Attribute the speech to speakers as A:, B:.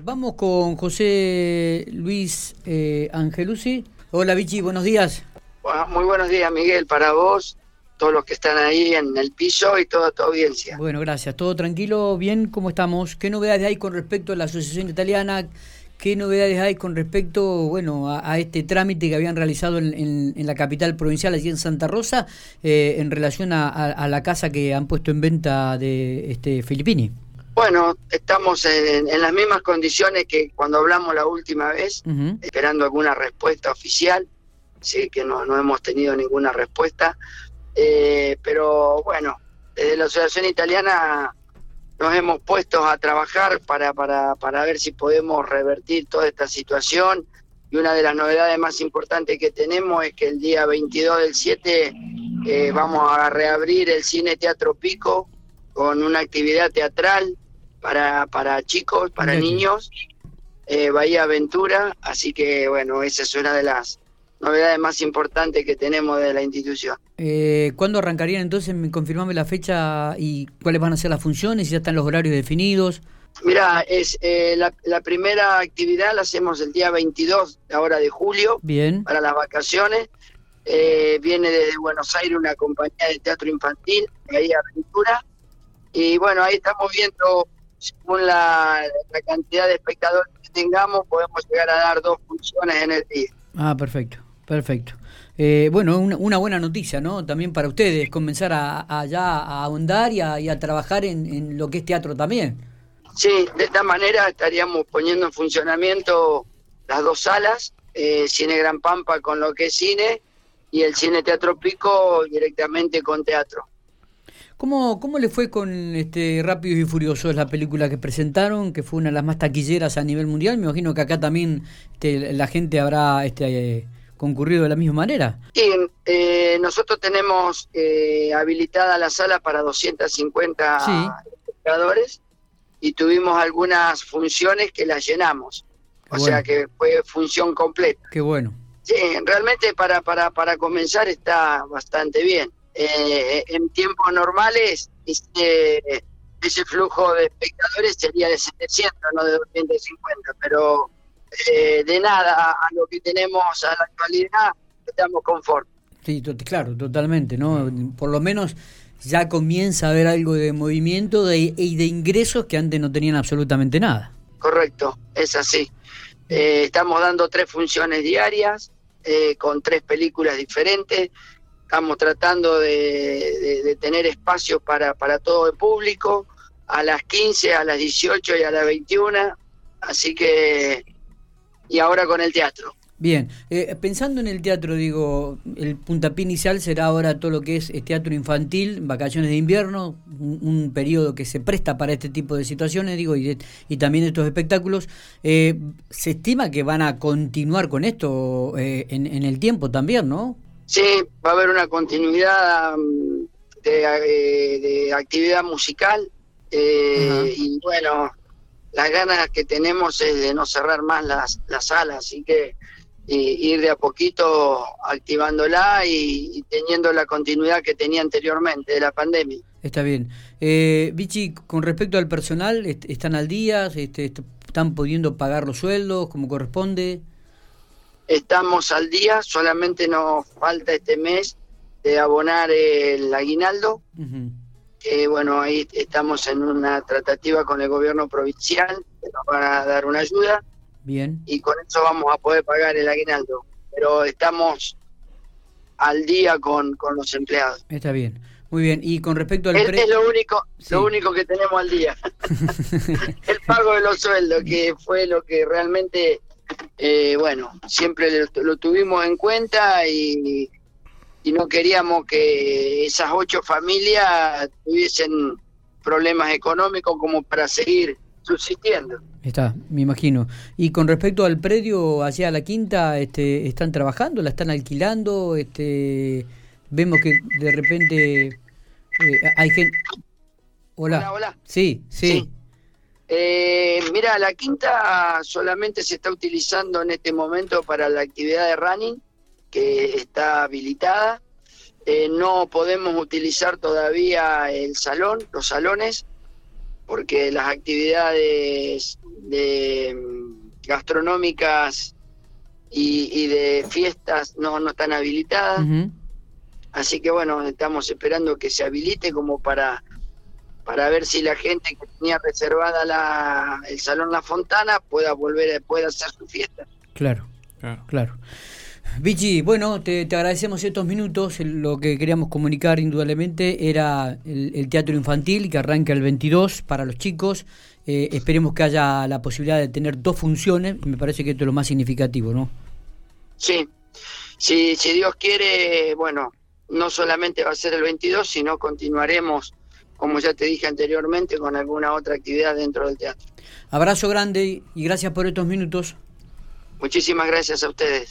A: Vamos con José Luis eh, Angelucci. Hola Vichy, buenos días.
B: muy buenos días Miguel, para vos, todos los que están ahí en el piso y toda tu audiencia.
A: Bueno, gracias. ¿Todo tranquilo? ¿Bien? ¿Cómo estamos? ¿Qué novedades hay con respecto a la Asociación Italiana? ¿Qué novedades hay con respecto bueno, a, este trámite que habían realizado en, la capital provincial, allí en Santa Rosa, eh, en relación a, la casa que han puesto en venta de este Filippini?
B: Bueno, estamos en, las mismas condiciones que cuando hablamos la última vez, esperando alguna respuesta oficial. Sí, que no, no hemos tenido ninguna respuesta. Eh, pero bueno, desde la Asociación Italiana nos hemos puesto a trabajar para, para, para ver si podemos revertir toda esta situación. Y una de las novedades más importantes que tenemos es que el día 22 del 7 eh, vamos a reabrir el Cine Teatro Pico con una actividad teatral para, para chicos, para niños, eh, Bahía Aventura. Así que bueno, esa es una de las novedades más importantes que tenemos de la institución.
A: Eh, ¿Cuándo arrancarían entonces? Confirmame la fecha y cuáles van a ser las funciones, si ya están los horarios definidos.
B: Mira, es eh, la, primera actividad la hacemos el día 22 ahora de julio,
A: Bien.
B: para las vacaciones. Eh, viene desde Buenos Aires una compañía de teatro infantil, ahí Aventura, y bueno, ahí estamos viendo, según la, la cantidad de espectadores que tengamos, podemos llegar a dar dos funciones en el día.
A: Ah, perfecto. Perfecto. Eh, bueno, una, buena noticia, ¿no? También para ustedes, comenzar a, ya a ahondar y a, trabajar en, lo que es teatro también.
B: Sí, de esta manera estaríamos poniendo en funcionamiento las dos salas, eh, Cine Gran Pampa con lo que es cine y el Cine Teatro Pico directamente con teatro.
A: ¿Cómo, ¿Cómo le fue con este Rápidos y Furiosos, la película que presentaron, que fue una de las más taquilleras a nivel mundial? Me imagino que acá también este, la gente habrá este, concurrido de la misma manera.
B: Sí, eh, nosotros tenemos eh, habilitada la sala para 250 espectadores y tuvimos algunas funciones que las llenamos. o sea que fue función completa.
A: Qué bueno.
B: Sí, realmente para, para, para comenzar está bastante bien. Eh, en tiempos normales este, ese flujo de espectadores sería de 700, no de 250, pero eh, de nada a, lo que tenemos a la actualidad, estamos conformes.
A: Sí, claro, totalmente, ¿no? Por lo menos ya comienza a haber algo de movimiento de, y de ingresos que antes no tenían absolutamente nada.
B: Correcto, es así. Eh, estamos dando tres funciones diarias eh, con tres películas diferentes. Estamos tratando de, de, tener espacio para, para todo el público a las 15, a las 18 y a las 21. Así que y ahora con el teatro.
A: Bien, eh, pensando en el teatro, digo, el puntapié inicial será ahora todo lo que es eh, teatro infantil, vacaciones de invierno, un, periodo que se presta para este tipo de situaciones, digo, y, y también estos espectáculos. Eh, se estima que van a continuar con esto en, el tiempo también, ¿no?
B: Sí, va a haber una continuidad mm, de, actividad musical y bueno, las ganas que tenemos es de no cerrar más las, las salas, así que ir de a poquito activándola y, teniendo la continuidad que tenía anteriormente de la pandemia.
A: Está bien. Eh, Vichy, con respecto al personal, ¿están al día? Este, ¿Están pudiendo pagar los sueldos como corresponde?
B: Estamos al día, solamente nos falta este mes de abonar el aguinaldo que bueno, ahí estamos en una tratativa con el gobierno provincial, que nos van a dar una ayuda.
A: Bien.
B: Y con eso vamos a poder pagar el aguinaldo. Pero estamos al día con, con los empleados.
A: Está bien. Muy bien, y con respecto al
B: precio... Es lo único, lo único que tenemos al día. el pago de los sueldos, que fue lo que realmente, eh, bueno, siempre lo, tuvimos en cuenta y y no queríamos que esas ocho familias tuviesen problemas económicos como para seguir subsistiendo.
A: Está, me imagino. Y con respecto al predio hacia la quinta, este, ¿están trabajando? ¿La están alquilando? Este, vemos que de repente eh, hay gente...
B: Hola. hola.
A: Sí, sí.
B: Eh, mira, la quinta solamente se está utilizando en este momento para la actividad de running que está habilitada. Eh, no podemos utilizar todavía el salón, los salones, porque las actividades de mm, gastronómicas y, de fiestas no, no están habilitadas. Así que bueno, estamos esperando que se habilite como para para ver si la gente que tenía reservada la, el Salón La Fontana pueda volver, pueda hacer su fiesta.
A: Claro, claro. claro. Vichy, bueno, te, agradecemos estos minutos. Lo que queríamos comunicar indudablemente era el, teatro infantil que arranca el 22 para los chicos. Eh, esperemos que haya la posibilidad de tener dos funciones. Me parece que esto es lo más significativo, ¿no?
B: Sí, sí si Dios quiere, bueno, no solamente va a ser el 22, sino continuaremos como ya te dije anteriormente, con alguna otra actividad dentro del teatro.
A: Abrazo grande y gracias por estos minutos.
B: Muchísimas gracias a ustedes.